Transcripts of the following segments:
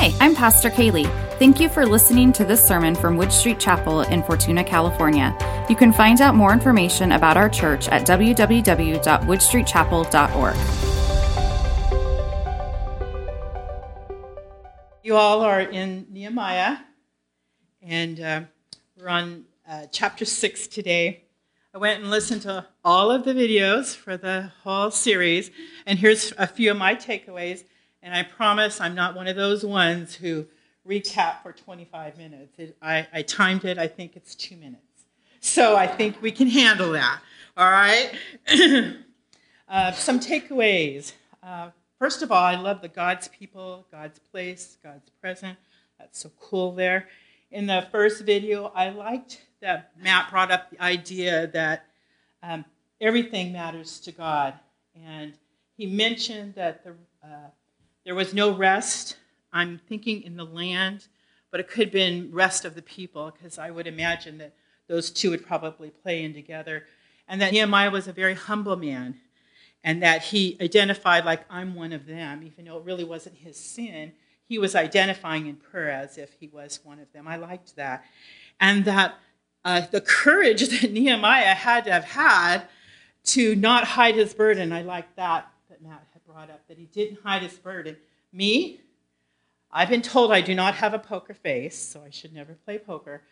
Hi, I'm Pastor Kaylee. Thank you for listening to this sermon from Wood Street Chapel in Fortuna, California. You can find out more information about our church at www.woodstreetchapel.org. You all are in Nehemiah, and uh, we're on uh, chapter 6 today. I went and listened to all of the videos for the whole series, and here's a few of my takeaways. And I promise I'm not one of those ones who recap for 25 minutes. It, I, I timed it, I think it's two minutes. So I think we can handle that. All right? uh, some takeaways. Uh, first of all, I love the God's people, God's place, God's present. That's so cool there. In the first video, I liked that Matt brought up the idea that um, everything matters to God. And he mentioned that the uh, there was no rest. I'm thinking in the land, but it could have been rest of the people, because I would imagine that those two would probably play in together. And that Nehemiah was a very humble man, and that he identified like, I'm one of them, even though it really wasn't his sin. He was identifying in prayer as if he was one of them. I liked that. And that uh, the courage that Nehemiah had to have had to not hide his burden, I like that that Matt brought up that he didn't hide his burden. Me, I've been told I do not have a poker face, so I should never play poker.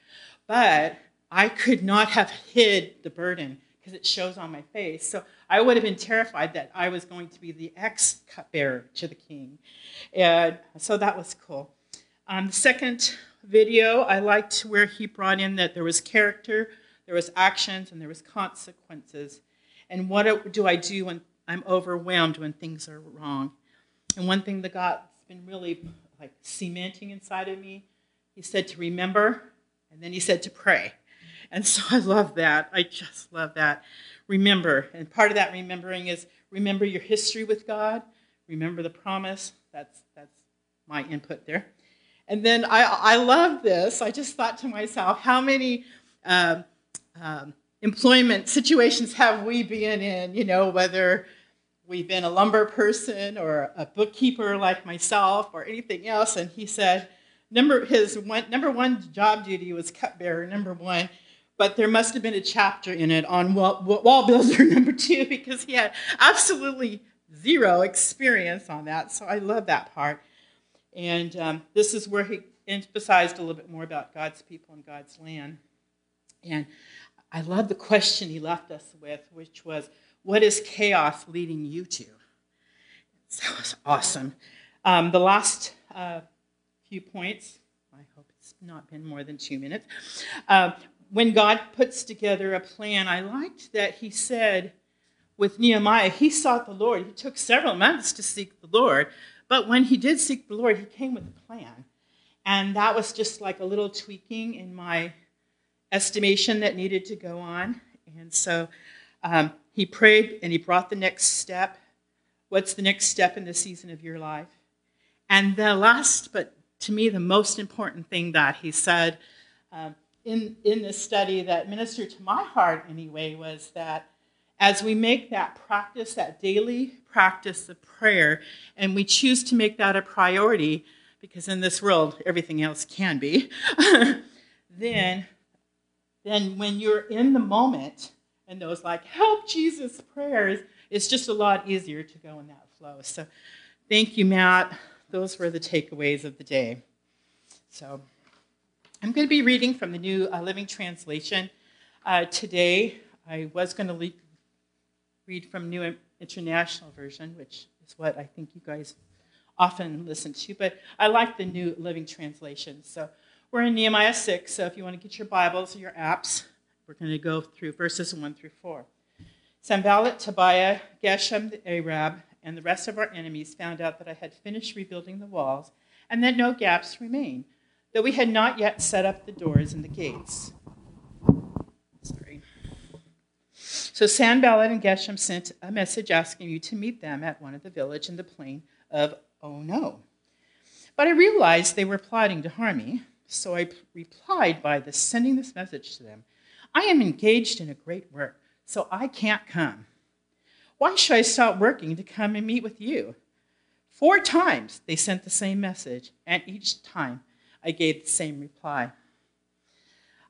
But I could not have hid the burden because it shows on my face. So I would have been terrified that I was going to be the ex cupbearer to the king. And so that was cool. Um, the second video, I liked where he brought in that there was character, there was actions, and there was consequences. And what do I do when I'm overwhelmed when things are wrong. And one thing that God's been really like cementing inside of me, He said to remember, and then He said to pray. And so I love that. I just love that. Remember. And part of that remembering is remember your history with God, remember the promise. That's, that's my input there. And then I, I love this. I just thought to myself, how many um, um, employment situations have we been in? You know, whether we've been a lumber person or a bookkeeper like myself or anything else. And he said, number his one, number one job duty was cupbearer, number one. But there must have been a chapter in it on wall, wall builder number two because he had absolutely zero experience on that. So I love that part. And um, this is where he emphasized a little bit more about God's people and God's land. And I love the question he left us with, which was, what is chaos leading you to? That was awesome. Um, the last uh, few points, I hope it's not been more than two minutes. Uh, when God puts together a plan, I liked that he said with Nehemiah, he sought the Lord. He took several months to seek the Lord, but when he did seek the Lord, he came with a plan. And that was just like a little tweaking in my estimation that needed to go on. And so um, he prayed and he brought the next step. What's the next step in the season of your life? And the last, but to me, the most important thing that he said um, in, in this study that ministered to my heart anyway was that as we make that practice, that daily practice of prayer, and we choose to make that a priority, because in this world everything else can be, then, then when you're in the moment, and those like help jesus prayers it's just a lot easier to go in that flow. So thank you matt. Those were the takeaways of the day. So i'm going to be reading from the new uh, living translation. Uh, today i was going to le- read from new international version which is what i think you guys often listen to but i like the new living translation. So we're in nehemiah 6 so if you want to get your bibles or your apps we're going to go through verses 1 through 4. Sanballat, Tobiah, Geshem the Arab, and the rest of our enemies found out that I had finished rebuilding the walls and that no gaps remained, though we had not yet set up the doors and the gates. Sorry. So Sanballat and Geshem sent a message asking you to meet them at one of the village in the plain of Oh No. But I realized they were plotting to harm me, so I replied by sending this message to them. I am engaged in a great work, so I can't come. Why should I stop working to come and meet with you? Four times they sent the same message, and each time I gave the same reply.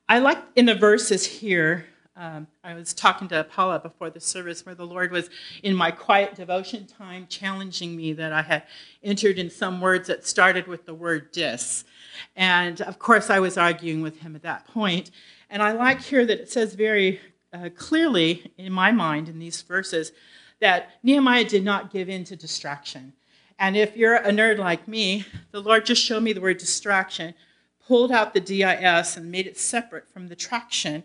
I like in the verses here, um, I was talking to Paula before the service where the Lord was in my quiet devotion time challenging me that I had entered in some words that started with the word dis. And of course, I was arguing with him at that point. And I like here that it says very uh, clearly in my mind in these verses that Nehemiah did not give in to distraction. And if you're a nerd like me, the Lord just showed me the word distraction, pulled out the DIS and made it separate from the traction.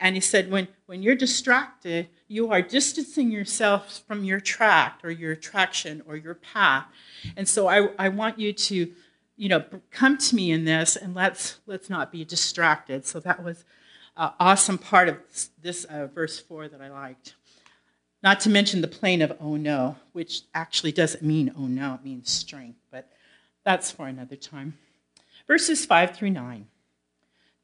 And he said, when, when you're distracted, you are distancing yourself from your tract or your attraction or your path. And so I, I want you to, you know, come to me in this and let's, let's not be distracted. So that was an awesome part of this uh, verse 4 that I liked. Not to mention the plain of oh no, which actually doesn't mean oh no, it means strength, but that's for another time. Verses 5 through 9.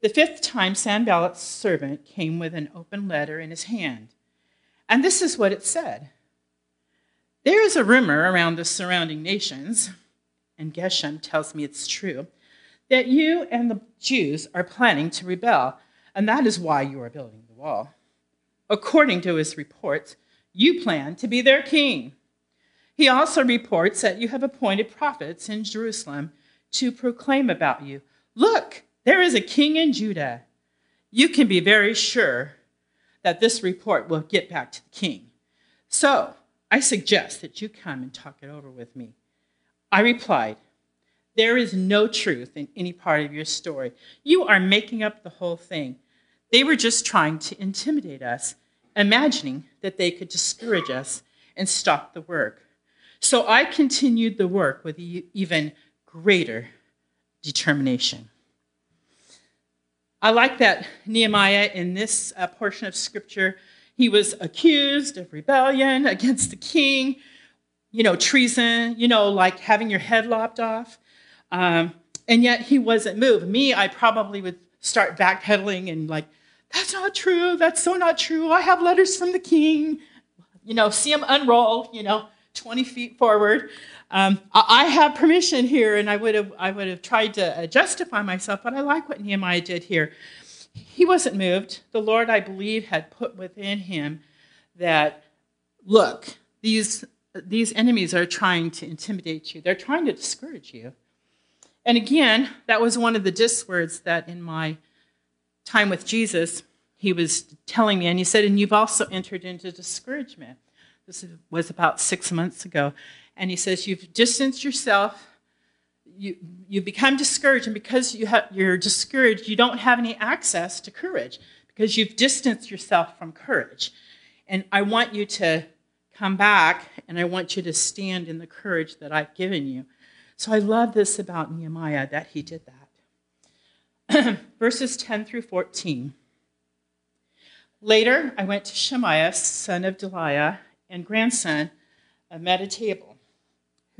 The fifth time, Sanballat's servant came with an open letter in his hand. And this is what it said There is a rumor around the surrounding nations, and Geshem tells me it's true, that you and the Jews are planning to rebel, and that is why you are building the wall. According to his reports, you plan to be their king. He also reports that you have appointed prophets in Jerusalem to proclaim about you Look, there is a king in Judah. You can be very sure that this report will get back to the king. So I suggest that you come and talk it over with me. I replied, There is no truth in any part of your story. You are making up the whole thing. They were just trying to intimidate us imagining that they could discourage us and stop the work. So I continued the work with even greater determination. I like that Nehemiah in this uh, portion of scripture, he was accused of rebellion against the king, you know, treason, you know, like having your head lopped off. Um, and yet he wasn't moved. Me, I probably would start backpedaling and like, that's not true. That's so not true. I have letters from the king. You know, see him unroll, you know, 20 feet forward. Um, I have permission here, and I would have, I would have tried to uh, justify myself, but I like what Nehemiah did here. He wasn't moved. The Lord, I believe, had put within him that, look, these, these enemies are trying to intimidate you, they're trying to discourage you. And again, that was one of the dis words that in my time with Jesus, he was telling me, and he said, and you've also entered into discouragement. This was about six months ago. And he says, you've distanced yourself, you, you become discouraged, and because you have, you're discouraged, you don't have any access to courage because you've distanced yourself from courage. And I want you to come back, and I want you to stand in the courage that I've given you. So I love this about Nehemiah that he did that. verses 10 through 14. Later, I went to Shemaiah, son of Delaiah, and grandson of Mehetabel,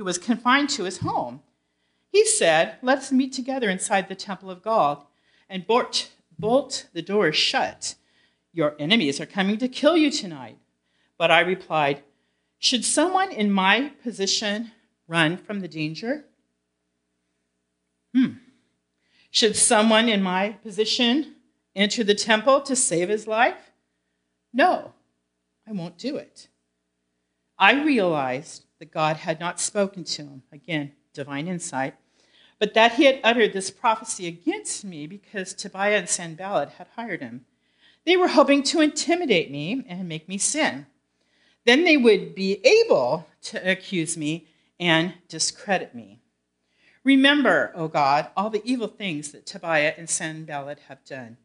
who was confined to his home. He said, Let's meet together inside the temple of God and bolt, bolt the doors shut. Your enemies are coming to kill you tonight. But I replied, Should someone in my position run from the danger? Hmm. Should someone in my position enter the temple to save his life? No, I won't do it. I realized that God had not spoken to him. Again, divine insight. But that he had uttered this prophecy against me because Tobiah and Sanballat had hired him. They were hoping to intimidate me and make me sin. Then they would be able to accuse me and discredit me. Remember, O God, all the evil things that Tobiah and Sanballat have done.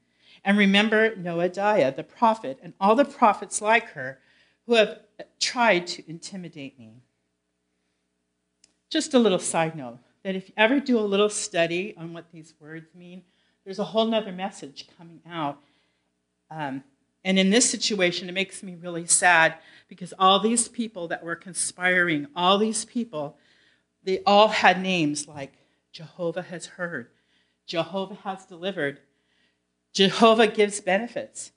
And remember Noadiah, the prophet, and all the prophets like her who have tried to intimidate me. Just a little side note that if you ever do a little study on what these words mean, there's a whole nother message coming out. Um, and in this situation, it makes me really sad because all these people that were conspiring, all these people, they all had names like Jehovah has heard, Jehovah has delivered, Jehovah gives benefits,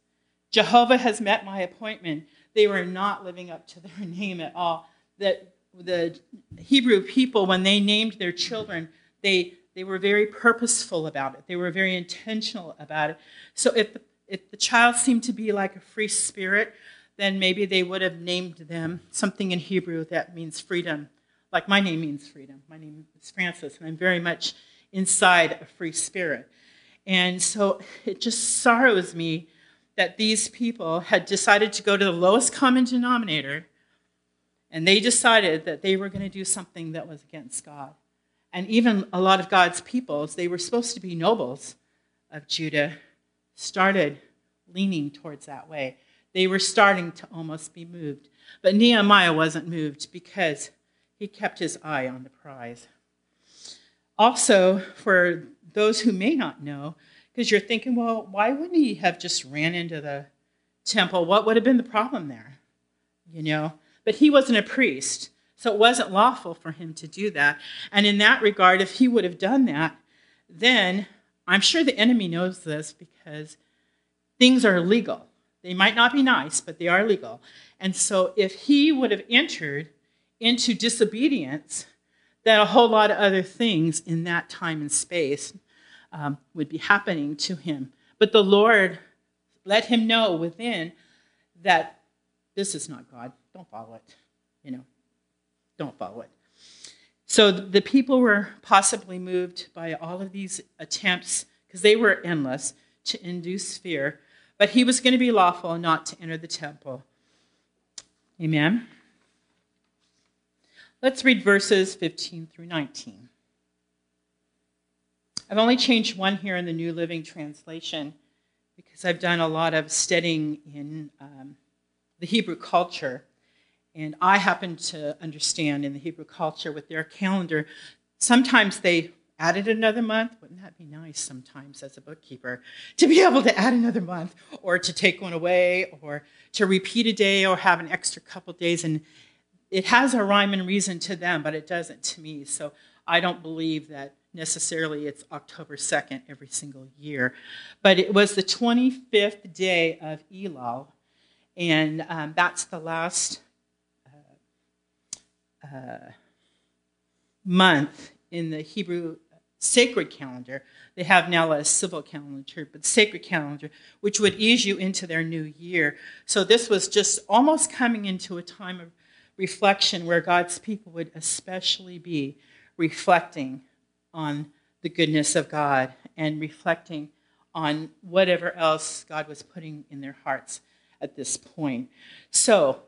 Jehovah has met my appointment. They were not living up to their name at all. That the Hebrew people, when they named their children, they, they were very purposeful about it. They were very intentional about it. So if the, if the child seemed to be like a free spirit, then maybe they would have named them something in Hebrew that means freedom. Like my name means freedom. My name is Francis, and I'm very much inside a free spirit. And so it just sorrows me that these people had decided to go to the lowest common denominator and they decided that they were going to do something that was against God. And even a lot of God's peoples, they were supposed to be nobles of Judah, started leaning towards that way. They were starting to almost be moved. But Nehemiah wasn't moved because he kept his eye on the prize. Also, for those who may not know, because you're thinking, well, why wouldn't he have just ran into the temple? What would have been the problem there? You know, but he wasn't a priest, so it wasn't lawful for him to do that. And in that regard, if he would have done that, then I'm sure the enemy knows this because things are legal. They might not be nice, but they are legal. And so if he would have entered into disobedience, then a whole lot of other things in that time and space um, would be happening to him. But the Lord let him know within that this is not God. Don't follow it. You know, don't follow it. So the people were possibly moved by all of these attempts, because they were endless, to induce fear. But he was going to be lawful not to enter the temple. Amen. Let's read verses 15 through 19. I've only changed one here in the New Living Translation because I've done a lot of studying in um, the Hebrew culture. And I happen to understand in the Hebrew culture with their calendar, sometimes they added another month. Wouldn't that be nice sometimes as a bookkeeper to be able to add another month or to take one away or to repeat a day or have an extra couple days? And it has a rhyme and reason to them, but it doesn't to me. So I don't believe that necessarily it's October 2nd every single year. But it was the 25th day of Elul, and um, that's the last uh, month in the Hebrew sacred calendar. They have now a civil calendar, but sacred calendar, which would ease you into their new year. So this was just almost coming into a time of reflection where God's people would especially be reflecting on the goodness of God and reflecting on whatever else God was putting in their hearts at this point. So,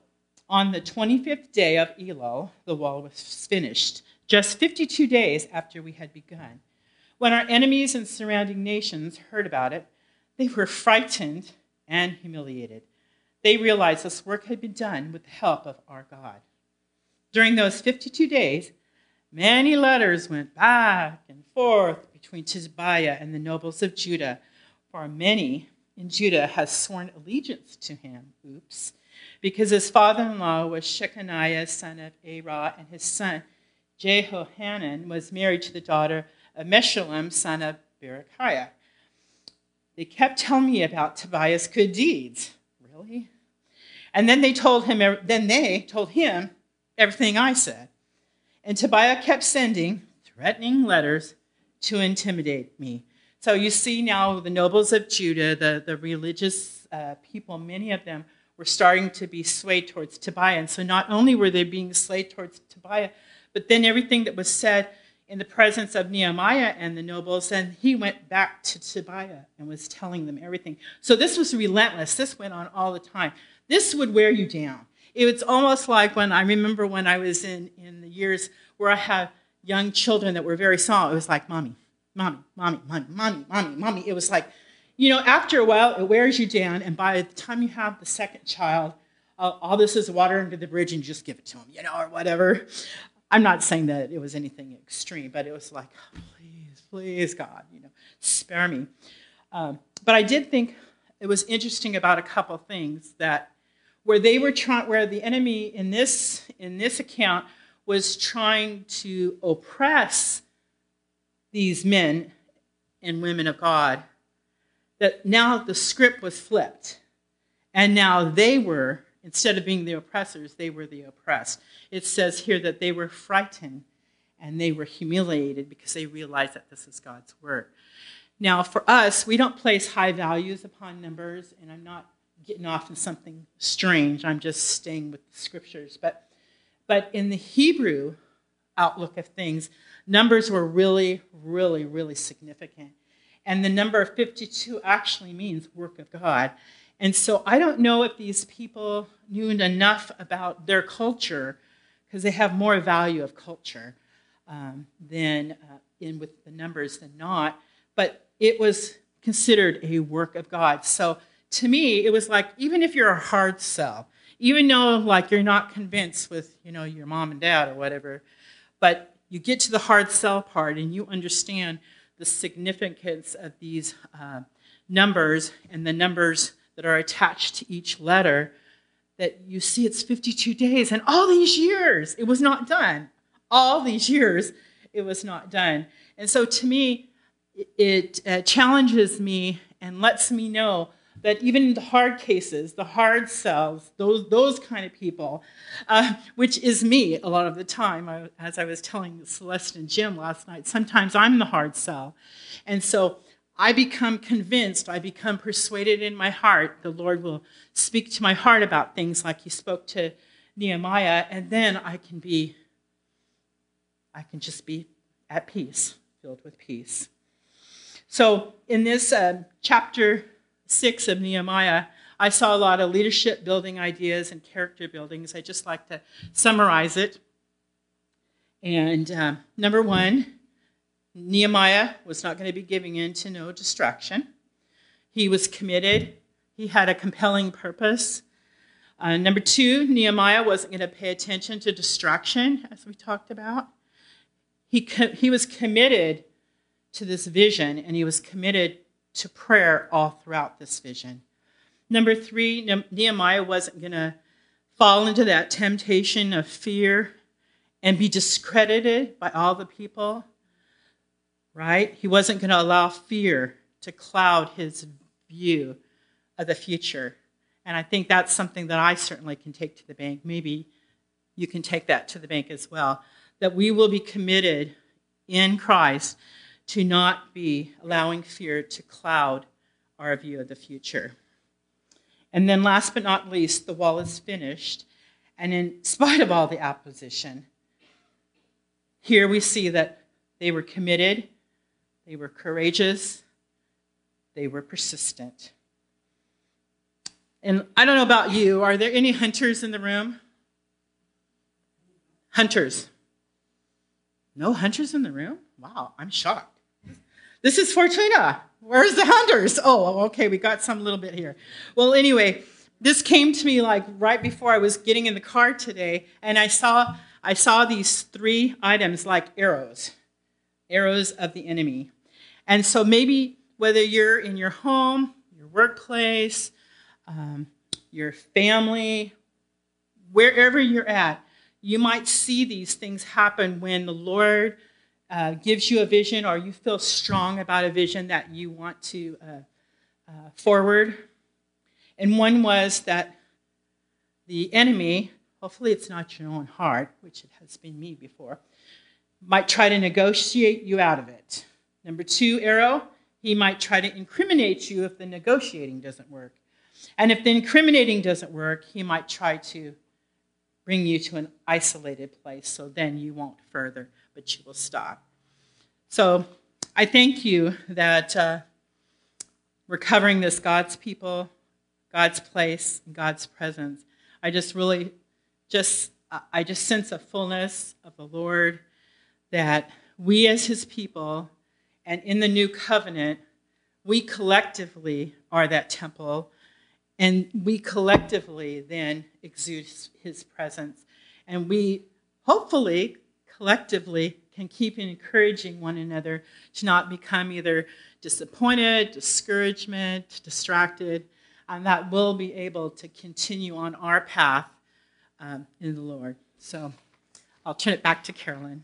on the 25th day of Elul, the wall was finished, just 52 days after we had begun. When our enemies and surrounding nations heard about it, they were frightened and humiliated. They realized this work had been done with the help of our God. During those 52 days, many letters went back and forth between Tobiah and the nobles of Judah, for many in Judah had sworn allegiance to him. Oops because his father in law was Shechaniah, son of Arah, and his son Jehohanan was married to the daughter of Meshullam, son of Berechiah. They kept telling me about Tobiah's good deeds. Really? And then they told him, then they told him everything I said. And Tobiah kept sending threatening letters to intimidate me. So you see now the nobles of Judah, the, the religious uh, people, many of them were starting to be swayed towards Tobiah. And so not only were they being swayed towards Tobiah, but then everything that was said in the presence of Nehemiah and the nobles, and he went back to Tobiah and was telling them everything. So this was relentless. This went on all the time. This would wear you down. It was almost like when I remember when I was in, in the years where I had young children that were very small, it was like, Mommy, Mommy, Mommy, Mommy, Mommy, Mommy, Mommy. It was like, you know, after a while, it wears you down, and by the time you have the second child, uh, all this is water under the bridge, and you just give it to them, you know, or whatever. I'm not saying that it was anything extreme, but it was like, please, please, God, you know, spare me. Um, but I did think it was interesting about a couple things that where they were trying, where the enemy in this in this account was trying to oppress these men and women of God that now the script was flipped. And now they were instead of being the oppressors, they were the oppressed. It says here that they were frightened and they were humiliated because they realized that this is God's word. Now, for us, we don't place high values upon numbers, and I'm not getting off in something strange. I'm just staying with the scriptures. But, but in the Hebrew outlook of things, numbers were really, really, really significant. And the number of 52 actually means work of God. And so I don't know if these people knew enough about their culture because they have more value of culture um, than uh, in with the numbers than not. But it was considered a work of God. So to me, it was like even if you're a hard sell, even though like you're not convinced with you know your mom and dad or whatever, but you get to the hard sell part and you understand the significance of these uh, numbers and the numbers that are attached to each letter that you see it's 52 days and all these years it was not done. All these years it was not done. And so to me it uh, challenges me and lets me know that even in the hard cases the hard sells those, those kind of people uh, which is me a lot of the time I, as i was telling celeste and jim last night sometimes i'm the hard sell and so I become convinced, I become persuaded in my heart, the Lord will speak to my heart about things like he spoke to Nehemiah, and then I can be, I can just be at peace, filled with peace. So in this uh, chapter six of Nehemiah, I saw a lot of leadership building ideas and character buildings. I just like to summarize it. And uh, number one, Nehemiah was not going to be giving in to no distraction. He was committed, he had a compelling purpose. Uh, number two, Nehemiah wasn't going to pay attention to distraction, as we talked about. He, co- he was committed to this vision, and he was committed to prayer all throughout this vision. Number three, Nehemiah wasn't going to fall into that temptation of fear and be discredited by all the people right? He wasn't going to allow fear to cloud his view of the future. And I think that's something that I certainly can take to the bank. Maybe you can take that to the bank as well. That we will be committed in Christ to not be allowing fear to cloud our view of the future. And then, last but not least, the wall is finished. And in spite of all the opposition, here we see that they were committed they were courageous. They were persistent. And I don't know about you, are there any hunters in the room? Hunters. No hunters in the room? Wow, I'm shocked. This is Fortuna. Where's the hunters? Oh, okay, we got some little bit here. Well, anyway, this came to me like right before I was getting in the car today, and I saw I saw these three items like arrows, arrows of the enemy. And so maybe whether you're in your home, your workplace, um, your family, wherever you're at, you might see these things happen when the Lord uh, gives you a vision or you feel strong about a vision that you want to uh, uh, forward. And one was that the enemy, hopefully it's not your own heart, which it has been me before, might try to negotiate you out of it. Number two arrow, he might try to incriminate you if the negotiating doesn't work. And if the incriminating doesn't work, he might try to bring you to an isolated place so then you won't further, but you will stop. So I thank you that uh, we're covering this God's people, God's place, God's presence. I just really just I just sense a fullness of the Lord that we as his people and in the new covenant, we collectively are that temple, and we collectively then exude his presence. And we hopefully collectively can keep encouraging one another to not become either disappointed, discouragement, distracted, and that we'll be able to continue on our path um, in the Lord. So I'll turn it back to Carolyn.